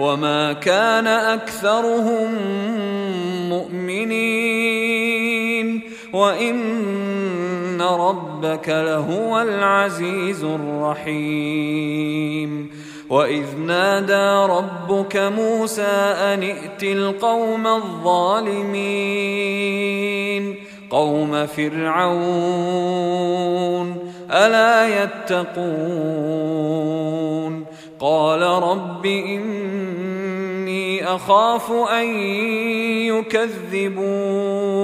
وما كان أكثرهم مؤمنين. وإن ربك لهو العزيز الرحيم. وإذ نادى ربك موسى أن ائت القوم الظالمين. قوم فرعون ألا يتقون. قال رب إني أخاف أن يكذبون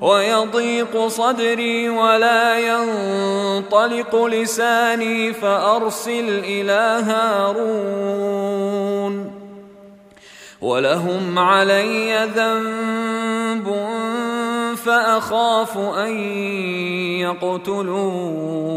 ويضيق صدري ولا ينطلق لساني فأرسل إلى هارون ولهم علي ذنب فأخاف أن يقتلون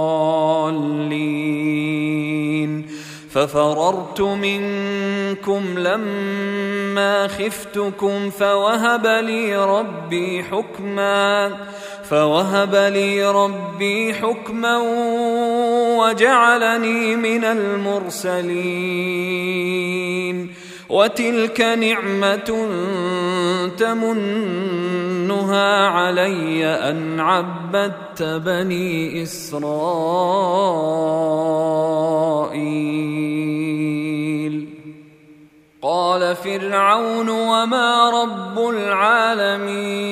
ففررت منكم لما خفتكم فوهب لي ربي حكما فوهب لي ربي حكما وجعلني من المرسلين. وتلك نعمة تمنها علي أن عبدت بني إسرائيل. قال فرعون وما رب العالمين.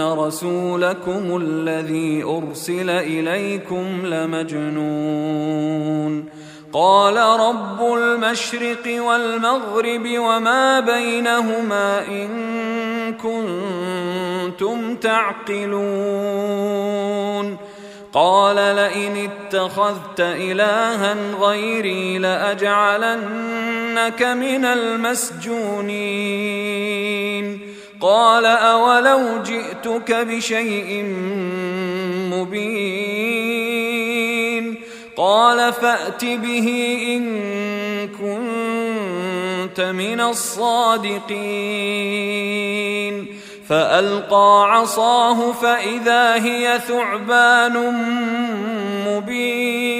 رسولكم الذي ارسل اليكم لمجنون. قال رب المشرق والمغرب وما بينهما ان كنتم تعقلون. قال لئن اتخذت الها غيري لاجعلنك من المسجونين. قال أولو جئتك بشيء مبين قال فأت به إن كنت من الصادقين فألقى عصاه فإذا هي ثعبان مبين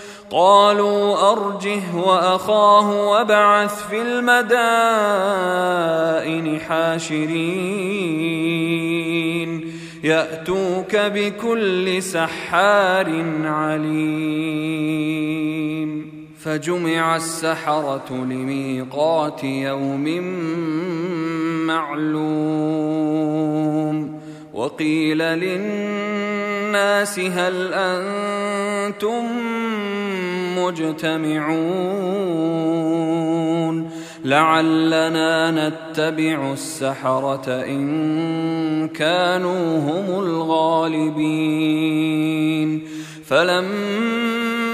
قالوا أرجه وأخاه وابعث في المدائن حاشرين. يأتوك بكل سحار عليم. فجمع السحرة لميقات يوم معلوم. وقيل للناس هل أنتم مجتمعون لعلنا نتبع السحرة إن كانوا هم الغالبين فلما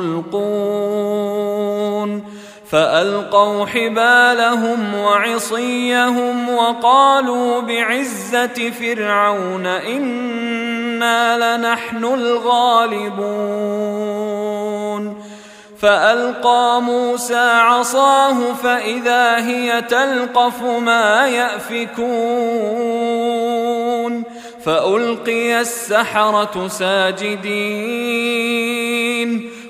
ملقون فألقوا حبالهم وعصيهم وقالوا بعزة فرعون إنا لنحن الغالبون. فألقى موسى عصاه فإذا هي تلقف ما يأفكون. فألقي السحرة ساجدين.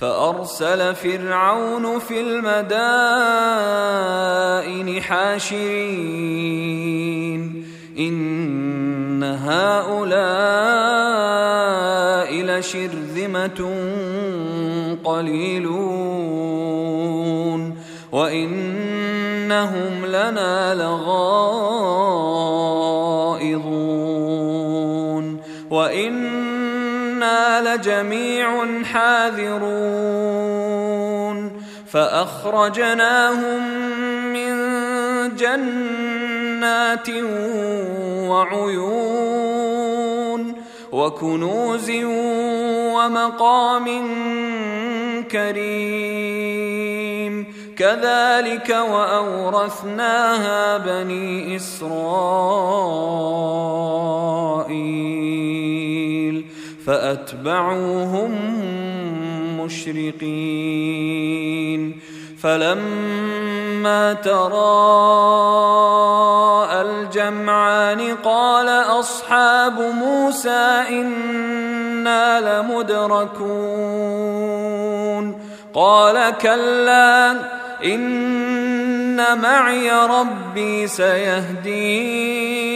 فأرسل فرعون في المدائن حاشرين. إن هؤلاء لشرذمة قليلون. وإنهم لنا لغائظون لجميع حاذرون. فأخرجناهم من جنات وعيون وكنوز ومقام كريم. كذلك وأورثناها بني إسرائيل. فأتبعوهم المشرقين فلما تراءى الجمعان قال أصحاب موسى إنا لمدركون. قال كلا إن معي ربي سيهدين.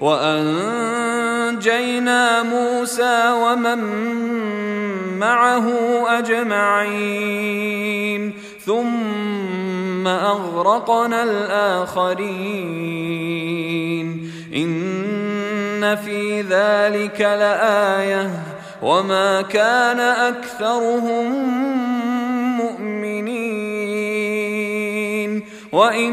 وأنجينا موسى ومن معه أجمعين ثم أغرقنا الآخرين. إن في ذلك لآية وما كان أكثرهم مؤمنين. وإن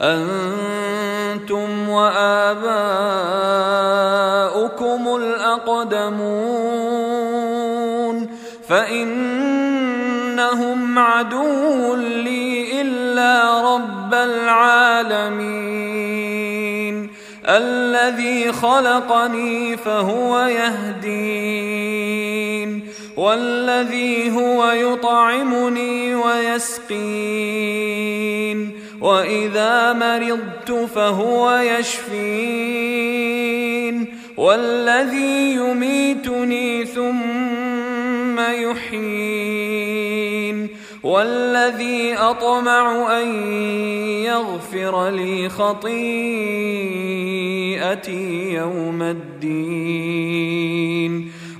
أنتم وآباؤكم الأقدمون فإنهم عدو لي إلا رب العالمين الذي خلقني فهو يهدين والذي هو يطعمني ويسقين وإذا مرضت فهو يشفين. والذي يميتني ثم يحيين. والذي أطمع أن يغفر لي خطيئتي يوم الدين.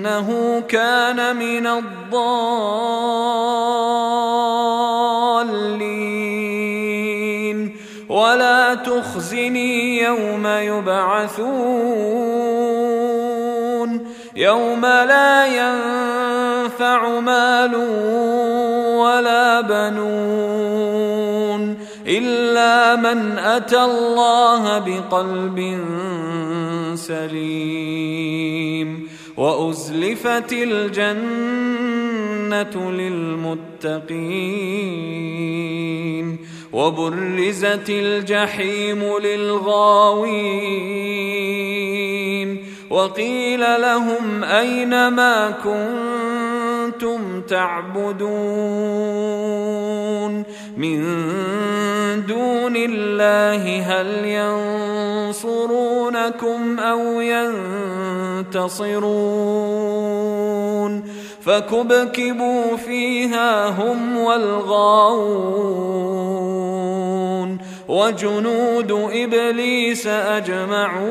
إنه كان من الضالين. ولا تخزني يوم يبعثون. يوم لا ينفع مال ولا بنون. إلا من أتى الله بقلب سليم. وأزلفت الجنة للمتقين وبرزت الجحيم للغاوين وقيل لهم أين ما كنتم تعبدون من دون الله هل ينصرونكم أو ينتصرون فكبكبوا فيها هم والغاوون وجنود إبليس أجمعون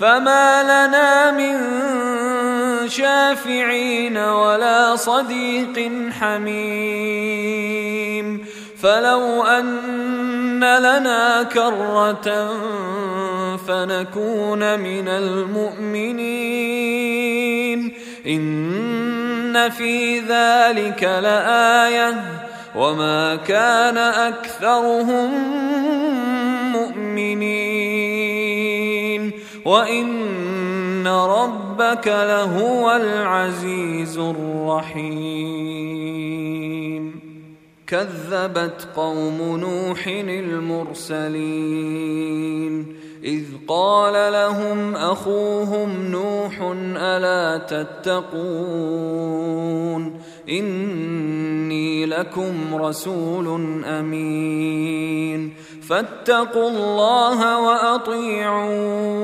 فما لنا من شافعين ولا صديق حميم. فلو أن لنا كرة فنكون من المؤمنين. إن في ذلك لآية. وما كان أكثرهم مؤمنين. وإن ربك لهو العزيز الرحيم كذبت قوم نوح المرسلين إذ قال لهم أخوهم نوح ألا تتقون إني لكم رسول أمين فاتقوا الله وأطيعون.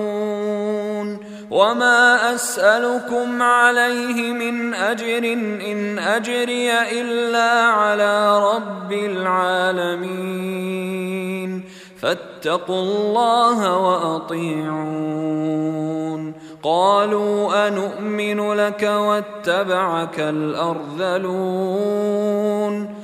وما أسألكم عليه من أجر إن أجري إلا على رب العالمين. فاتقوا الله وأطيعون. قالوا أنؤمن لك واتبعك الأرذلون.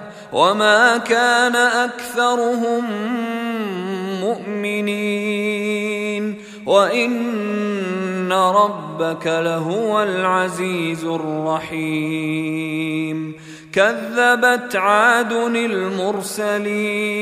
وما كان اكثرهم مؤمنين وان ربك لهو العزيز الرحيم كذبت عاد المرسلين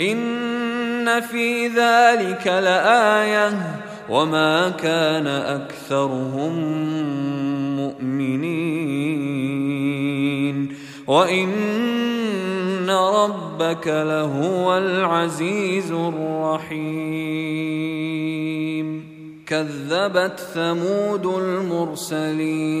إن في ذلك لآية وما كان أكثرهم مؤمنين وإن ربك لهو العزيز الرحيم كذبت ثمود المرسلين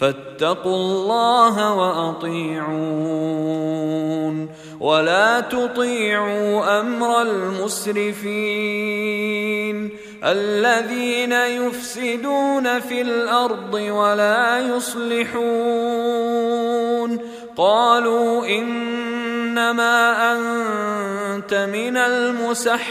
فاتقوا الله وأطيعون ولا تطيعوا أمر المسرفين الذين يفسدون في الأرض ولا يصلحون قالوا إنما أنت من المسحرين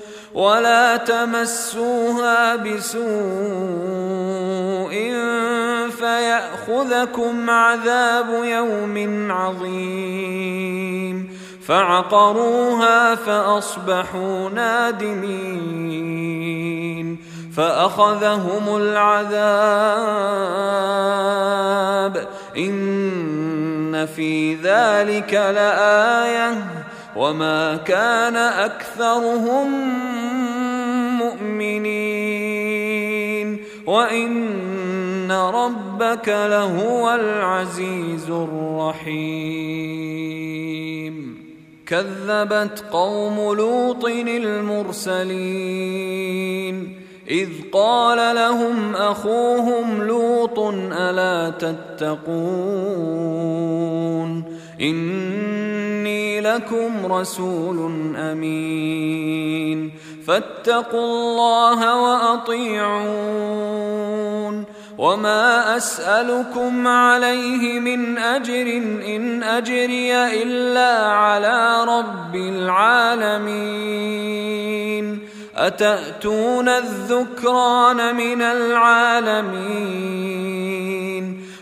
ولا تمسوها بسوء فيأخذكم عذاب يوم عظيم. فعقروها فأصبحوا نادمين. فأخذهم العذاب. إن في ذلك لآية. وما كان اكثرهم مؤمنين وان ربك لهو العزيز الرحيم كذبت قوم لوط المرسلين اذ قال لهم اخوهم لوط الا تتقون إني لكم رسول أمين. فاتقوا الله وأطيعون. وما أسألكم عليه من أجر إن أجري إلا على رب العالمين. أتأتون الذكران من العالمين.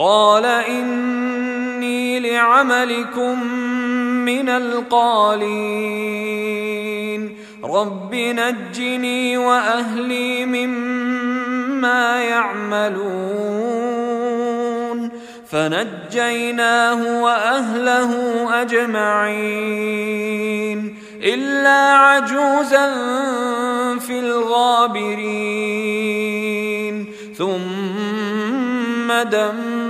قال إني لعملكم من القالين. رب نجني وأهلي مما يعملون. فنجيناه وأهله أجمعين. إلا عجوزا في الغابرين. ثم دمرنا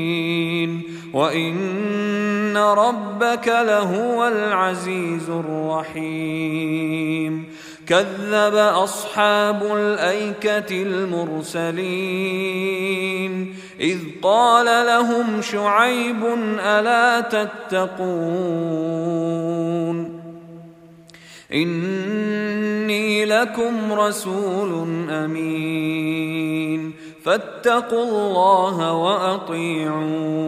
وان ربك لهو العزيز الرحيم. كذب اصحاب الايكه المرسلين. اذ قال لهم شعيب الا تتقون. اني لكم رسول امين. فاتقوا الله وأطيعون.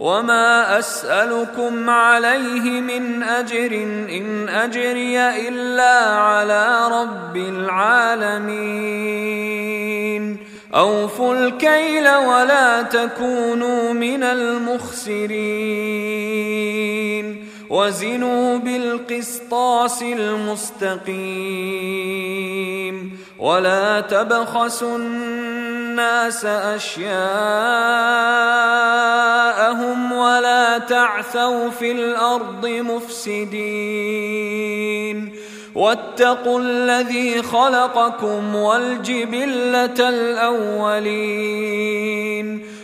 وما أسألكم عليه من أجر إن أجري إلا على رب العالمين. أوفوا الكيل ولا تكونوا من المخسرين. وزنوا بالقسطاس المستقيم. ولا تبخسوا الناس أشياءهم ولا تعثوا في الأرض مفسدين. واتقوا الذي خلقكم والجبلة الأولين.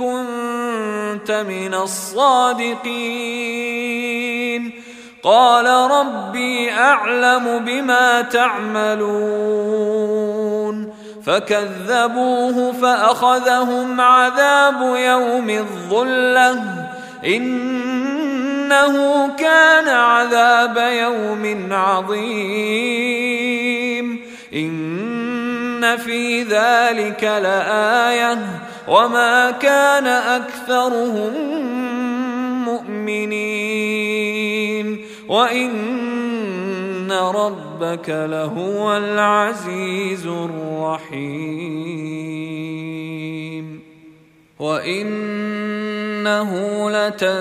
كنت من الصادقين. قال ربي أعلم بما تعملون. فكذبوه فأخذهم عذاب يوم الظلة. إنه كان عذاب يوم عظيم. إن في ذلك لآية. وما كان اكثرهم مؤمنين وان ربك لهو العزيز الرحيم وانه لتنزيل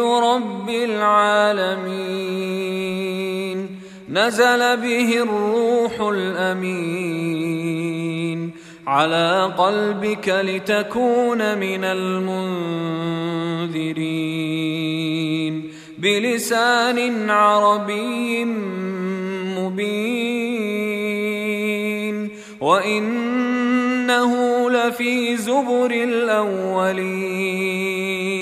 رب العالمين نزل به الروح الامين على قلبك لتكون من المنذرين. بلسان عربي مبين. وإنه لفي زبر الأولين.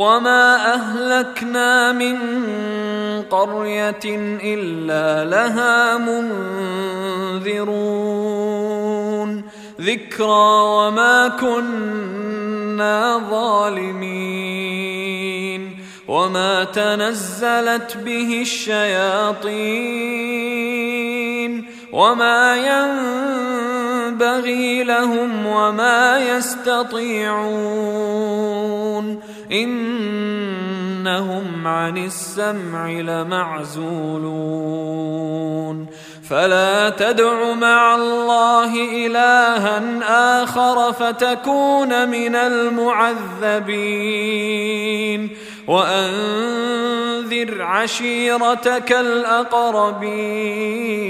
وما اهلكنا من قريه الا لها منذرون ذكرى وما كنا ظالمين وما تنزلت به الشياطين وما ينبغي لهم وما يستطيعون. إنهم عن السمع لمعزولون. فلا تدع مع الله إلها آخر فتكون من المعذبين. وأنذر عشيرتك الأقربين.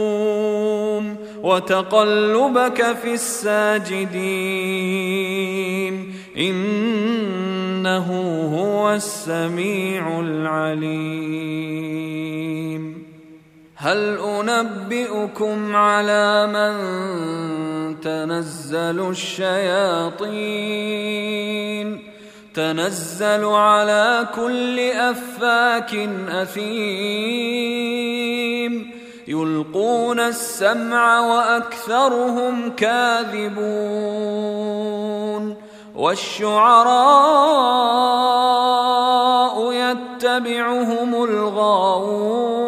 وتقلبك في الساجدين. إنه هو السميع العليم. هل أنبئكم على من تنزل الشياطين؟ تنزل على كل أفاك أثيم. يلقون السمع وأكثرهم كاذبون والشعراء يتبعهم الغاوون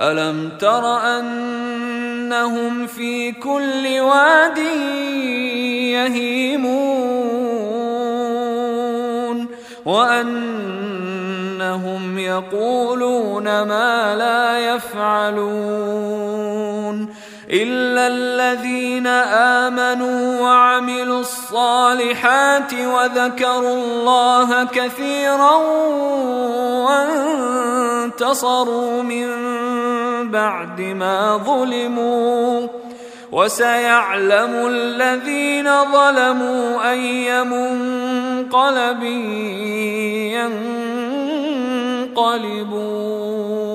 ألم تر أنهم في كل واد يهيمون وانهم يقولون ما لا يفعلون الا الذين امنوا وعملوا الصالحات وذكروا الله كثيرا وانتصروا من بعد ما ظلموا وسيعلم الذين ظلموا اي منقلب ينقلبون